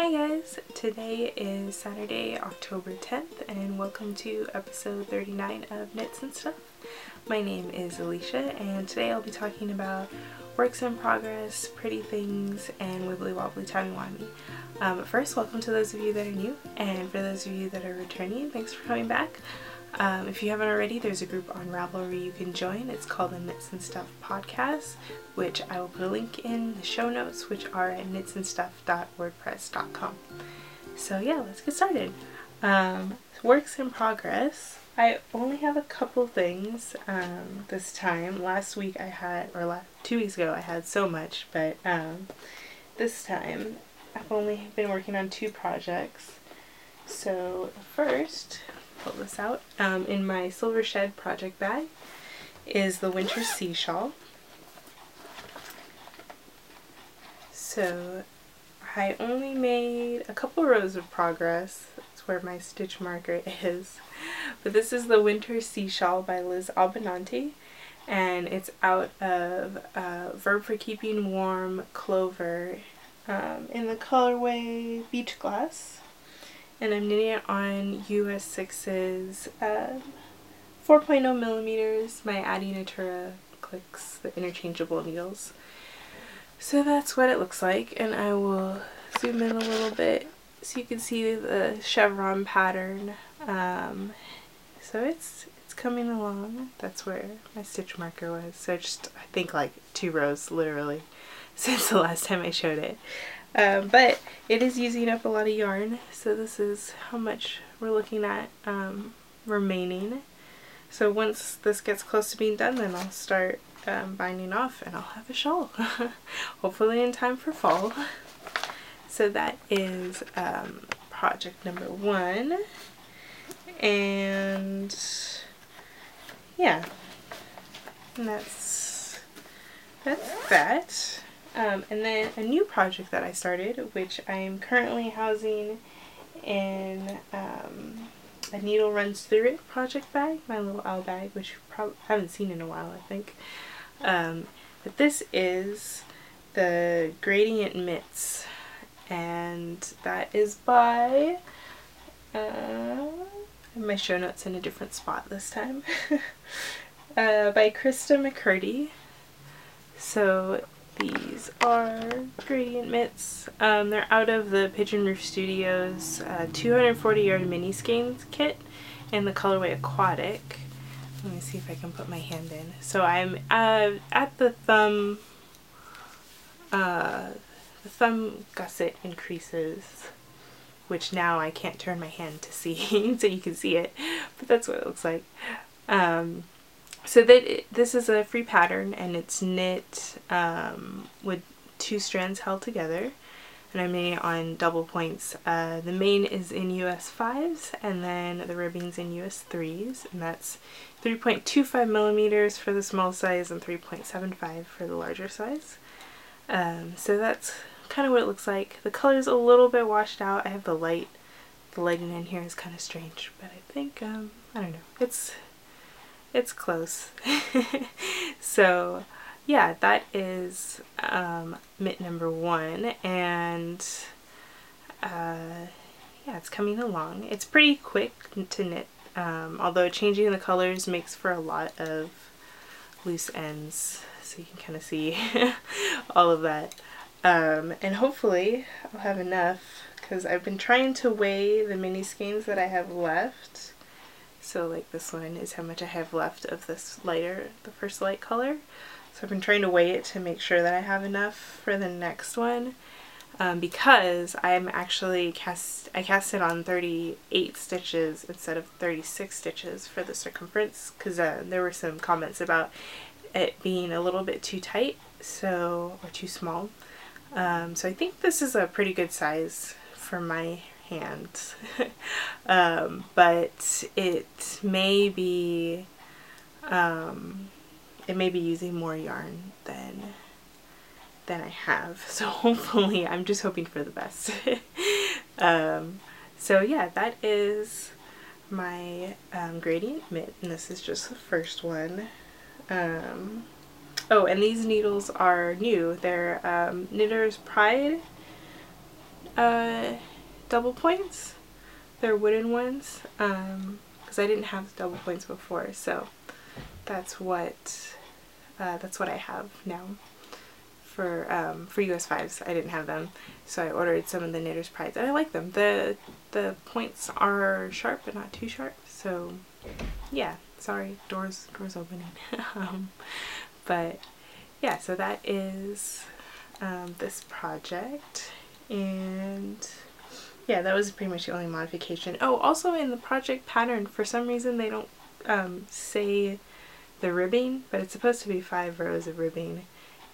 Hi guys, today is Saturday, October 10th, and welcome to episode 39 of Knits and Stuff. My name is Alicia, and today I'll be talking about works in progress, pretty things, and wibbly wobbly timey wimey. Um, first, welcome to those of you that are new, and for those of you that are returning, thanks for coming back. Um, if you haven't already, there's a group on Ravelry you can join. It's called the Knits and Stuff Podcast, which I will put a link in the show notes, which are at knitsandstuff.wordpress.com. So yeah, let's get started. Um, works in progress. I only have a couple things um, this time. Last week I had, or two weeks ago I had so much, but um, this time I've only been working on two projects. So first, pull this out, um, in my Silver Shed project bag is the Winter Sea Shawl. So I only made a couple rows of progress. That's where my stitch marker is. But this is the Winter Sea Shawl by Liz Albinanti and it's out of uh, Verb for Keeping Warm Clover um, in the colorway Beach Glass and I'm knitting it on US 6's uh, 4.0 millimeters, my Addi Natura clicks, the interchangeable needles. So that's what it looks like and I will zoom in a little bit so you can see the chevron pattern. Um, so it's it's coming along. That's where my stitch marker was. So just I think like two rows literally since the last time I showed it. Um, but it is using up a lot of yarn, so this is how much we're looking at um, remaining. So once this gets close to being done, then I'll start um, binding off and I'll have a shawl. Hopefully in time for fall. So that is um, project number one. And yeah, and that's, that's that. Um, and then a new project that I started, which I am currently housing in um, a needle runs through it project bag, my little owl bag, which probably haven't seen in a while, I think. Um, but this is the Gradient Mitts, and that is by, uh, my show notes in a different spot this time, uh, by Krista McCurdy. So these are gradient mitts. Um, they're out of the Pigeonroof Studios uh, 240 yard mini skeins kit in the colorway Aquatic. Let me see if I can put my hand in. So I'm uh, at the thumb, uh, the thumb gusset increases, which now I can't turn my hand to see so you can see it, but that's what it looks like. Um, so that this is a free pattern and it's knit um, with two strands held together and I'm knitting on double points. Uh, the main is in US 5s and then the ribbing's in US 3s and that's 3.25 millimeters for the small size and 3.75 for the larger size. Um, so that's kind of what it looks like. The color's a little bit washed out. I have the light. The lighting in here is kind of strange, but I think, um, I don't know, it's it's close. so yeah, that is um, mitt number one and uh, yeah, it's coming along. It's pretty quick to knit, um, although changing the colors makes for a lot of loose ends, so you can kind of see all of that. Um, and hopefully I'll have enough because I've been trying to weigh the mini skeins that I have left so like this one is how much I have left of this lighter, the first light color. So I've been trying to weigh it to make sure that I have enough for the next one. Um, because I'm actually cast, I cast it on 38 stitches instead of 36 stitches for the circumference because uh, there were some comments about it being a little bit too tight so or too small. Um, so I think this is a pretty good size for my hand. um, but it may be, um, it may be using more yarn than than I have. So hopefully, I'm just hoping for the best. um, so yeah, that is my um, gradient mitt, and this is just the first one. Um, oh, and these needles are new. They're um, Knitter's Pride uh, double points. They're wooden ones because um, I didn't have double points before, so that's what uh, that's what I have now. For um, for US fives, I didn't have them, so I ordered some of the Knitter's Prides, and I like them. the The points are sharp but not too sharp, so yeah. Sorry, doors doors opening. um, but yeah, so that is um, this project, and yeah, that was pretty much the only modification. Oh, also in the project pattern, for some reason they don't um, say the ribbing, but it's supposed to be five rows of ribbing,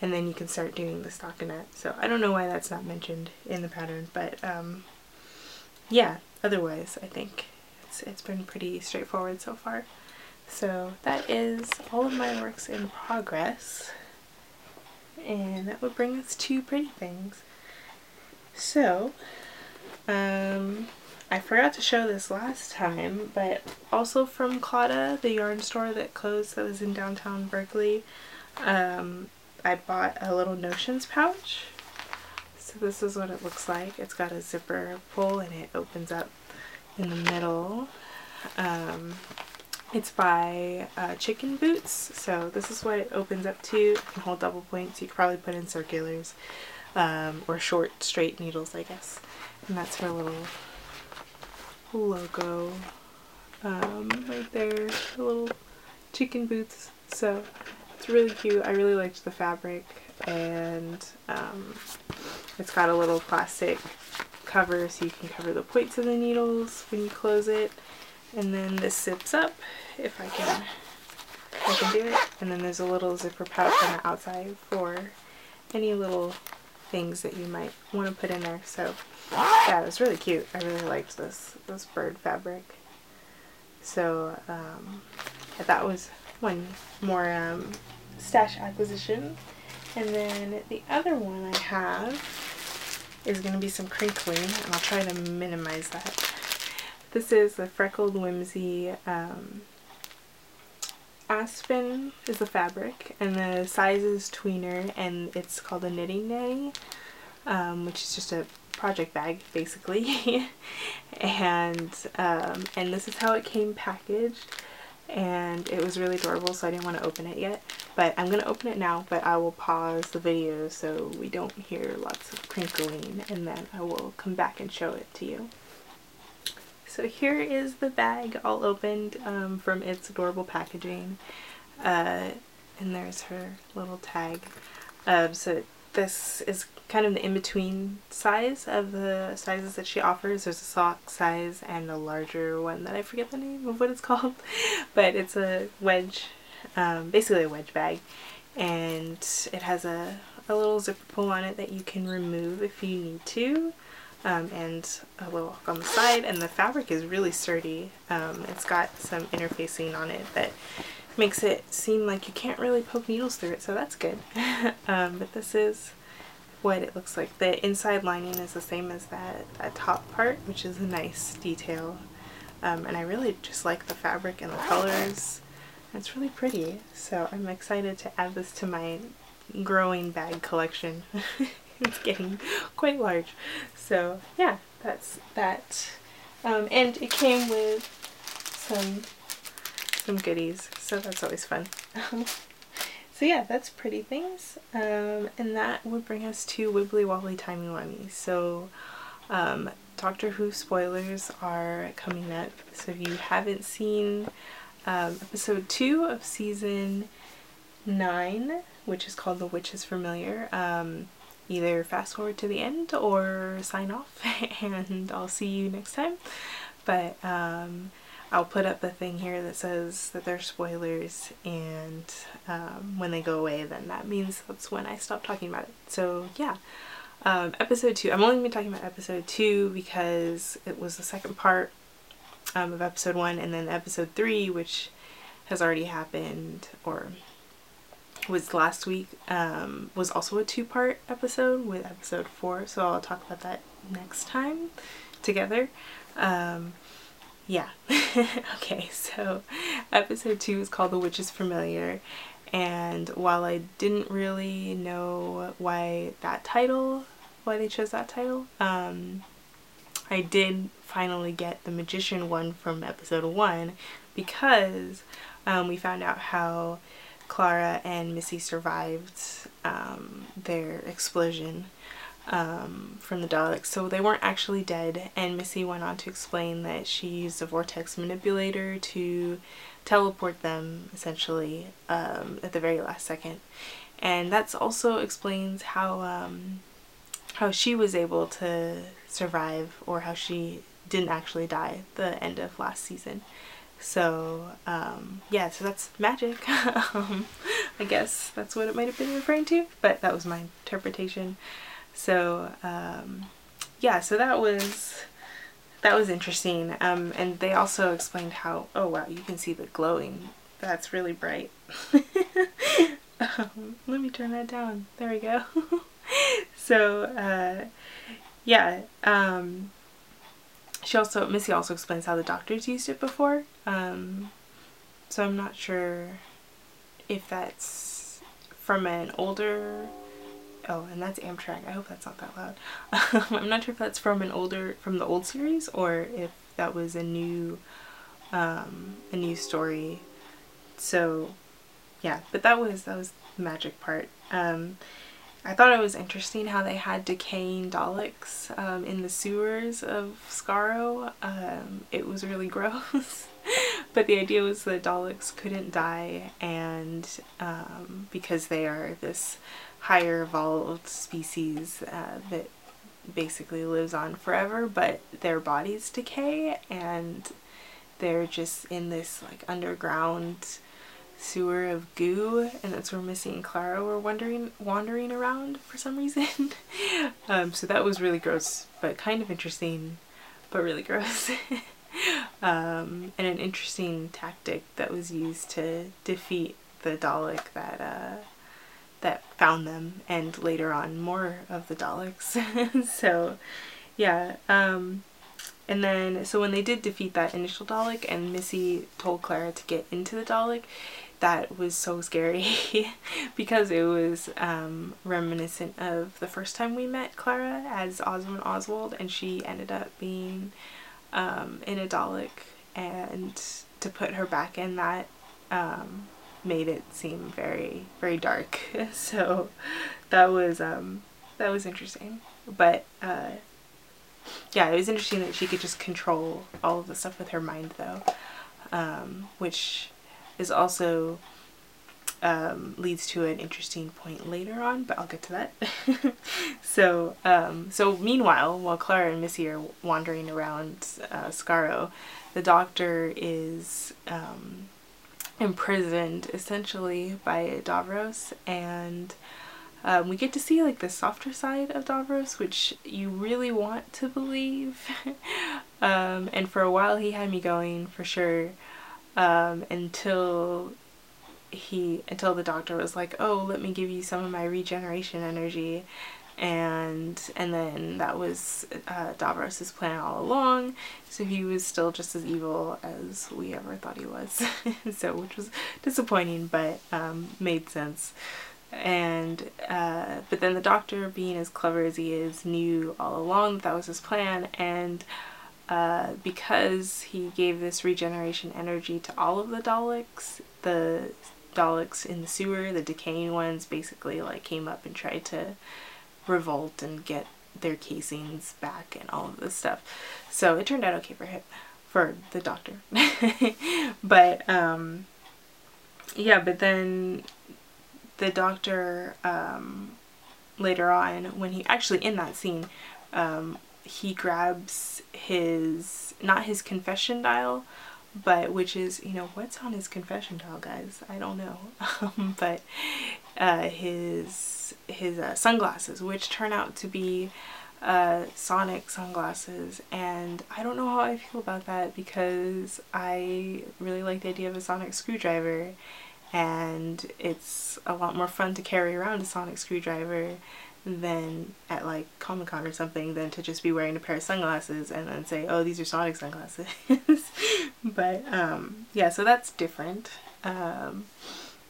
and then you can start doing the stockinette. So I don't know why that's not mentioned in the pattern, but um, yeah, otherwise I think it's, it's been pretty straightforward so far. So that is all of my works in progress. And that would bring us to pretty things. So, um, I forgot to show this last time, but also from Claddagh, the yarn store that closed that was in downtown Berkeley, um, I bought a little Notions pouch. So this is what it looks like. It's got a zipper pull and it opens up in the middle. Um, it's by uh, Chicken Boots, so this is what it opens up to. You can hold double points. You could probably put in circulars um, or short straight needles, I guess. And that's her little logo um, right there, the little chicken boots. So it's really cute. I really liked the fabric and um, it's got a little plastic cover so you can cover the points of the needles when you close it and then this zips up if I can I can do it and then there's a little zipper pouch on the outside for any little things that you might want to put in there so yeah it was really cute. I really liked this this bird fabric. So um, that was one more um, stash acquisition. And then the other one I have is going to be some crinkling and I'll try to minimize that. This is the Freckled Whimsy um, Aspen is the fabric and the size is tweener and it's called a knitting nanny um, which is just a project bag basically and um, and this is how it came packaged and it was really adorable so I didn't want to open it yet but I'm gonna open it now but I will pause the video so we don't hear lots of crinkling and then I will come back and show it to you. So here is the bag all opened um, from its adorable packaging. Uh, and there's her little tag. Um, so this is kind of the in-between size of the sizes that she offers. There's a sock size and a larger one that I forget the name of what it's called. but it's a wedge, um, basically a wedge bag. And it has a, a little zipper pull on it that you can remove if you need to um, and a little hook on the side and the fabric is really sturdy. Um, it's got some interfacing on it that makes it seem like you can't really poke needles through it so that's good. um, but this is what it looks like. The inside lining is the same as that, that top part which is a nice detail um, and I really just like the fabric and the colors. It's really pretty so I'm excited to add this to my growing bag collection. it's getting quite large. So yeah, that's that. Um, and it came with some some goodies, so that's always fun. so yeah, that's pretty things. Um, and that would bring us to Wibbly Wobbly Timey Wimey. So um, Doctor Who spoilers are coming up. So if you haven't seen um, episode 2 of season 9, which is called The Witch's Familiar, um, either fast forward to the end or sign off and I'll see you next time. But um, I'll put up the thing here that says that they're spoilers and um, when they go away then that means that's when I stop talking about it. So yeah, um, episode 2. I'm only going to be talking about episode 2 because it was the second part um, of episode 1 and then episode 3 which has already happened or was last week um, was also a two-part episode with episode four so I'll talk about that next time together um, yeah okay so episode two is called the witch's familiar and while I didn't really know why that title why they chose that title. Um, I did finally get the magician one from episode one because um, we found out how Clara and Missy survived um, their explosion um, from the Daleks. So they weren't actually dead, and Missy went on to explain that she used a vortex manipulator to teleport them essentially um, at the very last second. And that also explains how um, how she was able to survive or how she didn't actually die the end of last season. So um, yeah, so that's magic. um, I guess that's what it might have been referring to, but that was my interpretation. So um, yeah, so that was that was interesting. Um, and they also explained how oh wow, you can see the glowing. That's really bright. Um, let me turn that down. There we go. so uh, yeah. Um, she also Missy also explains how the doctors used it before. Um, so I'm not sure if that's from an older oh and that's Amtrak I hope that's not that loud I'm not sure if that's from an older from the old series or if that was a new um, a new story so yeah but that was that was the magic part um, I thought it was interesting how they had decaying Daleks um, in the sewers of Skaro. Um, it was really gross. But the idea was that Daleks couldn't die and um, because they are this higher evolved species uh, that basically lives on forever but their bodies decay and they're just in this like underground sewer of goo and that's where Missy and Clara were wandering wandering around for some reason. um, so that was really gross but kind of interesting but really gross. um, and an interesting tactic that was used to defeat the Dalek that uh, that found them and later on more of the Daleks. so yeah, um, and then so when they did defeat that initial Dalek and Missy told Clara to get into the Dalek, that was so scary because it was um, reminiscent of the first time we met Clara as Oswin Oswald and she ended up being um, in a Dalek and to put her back in that um, made it seem very very dark. So that was um, that was interesting. But uh, yeah it was interesting that she could just control all of the stuff with her mind though um, which is also um, leads to an interesting point later on, but I'll get to that. so, um, so meanwhile, while Clara and Missy are wandering around uh, Skaro, the doctor is um, imprisoned essentially by Davros, and um, we get to see like the softer side of Davros, which you really want to believe. um, and for a while, he had me going for sure um, until he until the doctor was like oh let me give you some of my regeneration energy. And and then that was uh, Davros's plan all along. So he was still just as evil as we ever thought he was. So which was disappointing but um, made sense. And uh, but then the doctor being as clever as he is knew all along that, that was his plan. And uh, because he gave this regeneration energy to all of the Daleks, the Daleks in the sewer, the decaying ones, basically like came up and tried to revolt and get their casings back and all of this stuff. So it turned out okay for him, for the doctor. but um, yeah, but then the doctor um, later on, when he actually in that scene, um, he grabs his not his confession dial but which is you know what's on his confession dial guys? I don't know. Um, but uh, his his uh, sunglasses which turn out to be uh, sonic sunglasses. And i don't know how i feel about that because i really like the idea of a sonic screwdriver. And it's a lot more fun to carry around a sonic screwdriver than at like Comic Con or something than to just be wearing a pair of sunglasses and then say, oh, these are Sonic sunglasses. but um, yeah, so that's different. Um,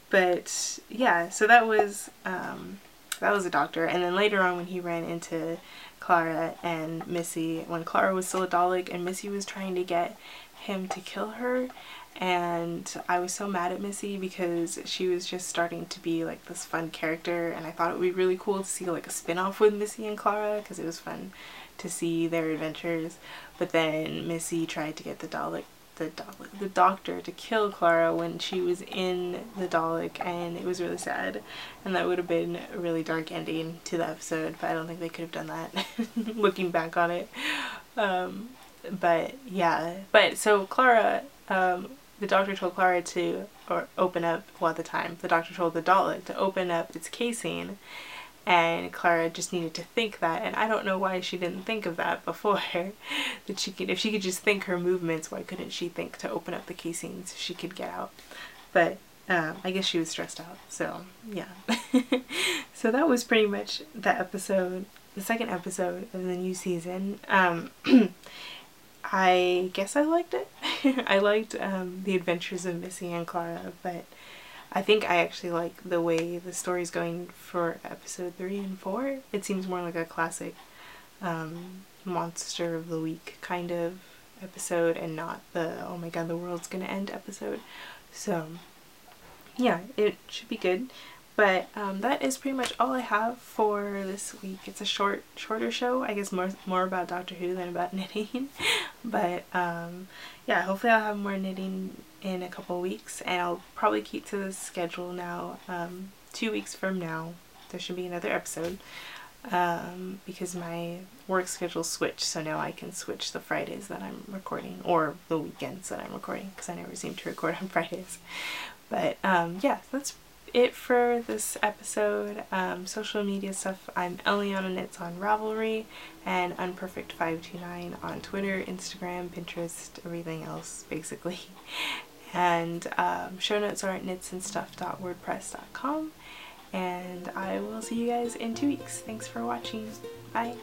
but yeah, so that was um, that was a doctor. And then later on when he ran into Clara and Missy, when Clara was still a Dalek and Missy was trying to get him to kill her, and I was so mad at Missy because she was just starting to be like this fun character. And I thought it would be really cool to see like a spin-off with Missy and Clara because it was fun to see their adventures. But then Missy tried to get the Dalek the Dalek, the doctor to kill Clara when she was in the Dalek and it was really sad. And that would have been a really dark ending to the episode but I don't think they could have done that looking back on it. Um, but yeah. But so Clara um, the doctor told Clara to or open up well at the time the doctor told the Dalek to open up its casing and Clara just needed to think that and I don't know why she didn't think of that before that she could if she could just think her movements why couldn't she think to open up the casings so she could get out? But um, I guess she was stressed out so yeah. So that was pretty much the episode the second episode of the new season. Um, I guess I liked it. I liked um, the adventures of Missy and Clara, but I think I actually like the way the story's going for episode 3 and 4. It seems more like a classic um, monster of the week kind of episode and not the oh my god the world's gonna end episode. So yeah, it should be good. But um, that is pretty much all I have for this week. It's a short, shorter show. I guess more more about Doctor Who than about knitting. but um, yeah, hopefully I'll have more knitting in a couple weeks, and I'll probably keep to the schedule now. Um, two weeks from now, there should be another episode um, because my work schedule switched. So now I can switch the Fridays that I'm recording or the weekends that I'm recording because I never seem to record on Fridays. But um, yeah, that's it for this episode. Um, social media stuff, I'm Eliana Knits on Ravelry and Unperfect529 on Twitter, Instagram, Pinterest, everything else basically. And um, show notes are at knitsandstuff.wordpress.com and I will see you guys in two weeks. Thanks for watching. Bye.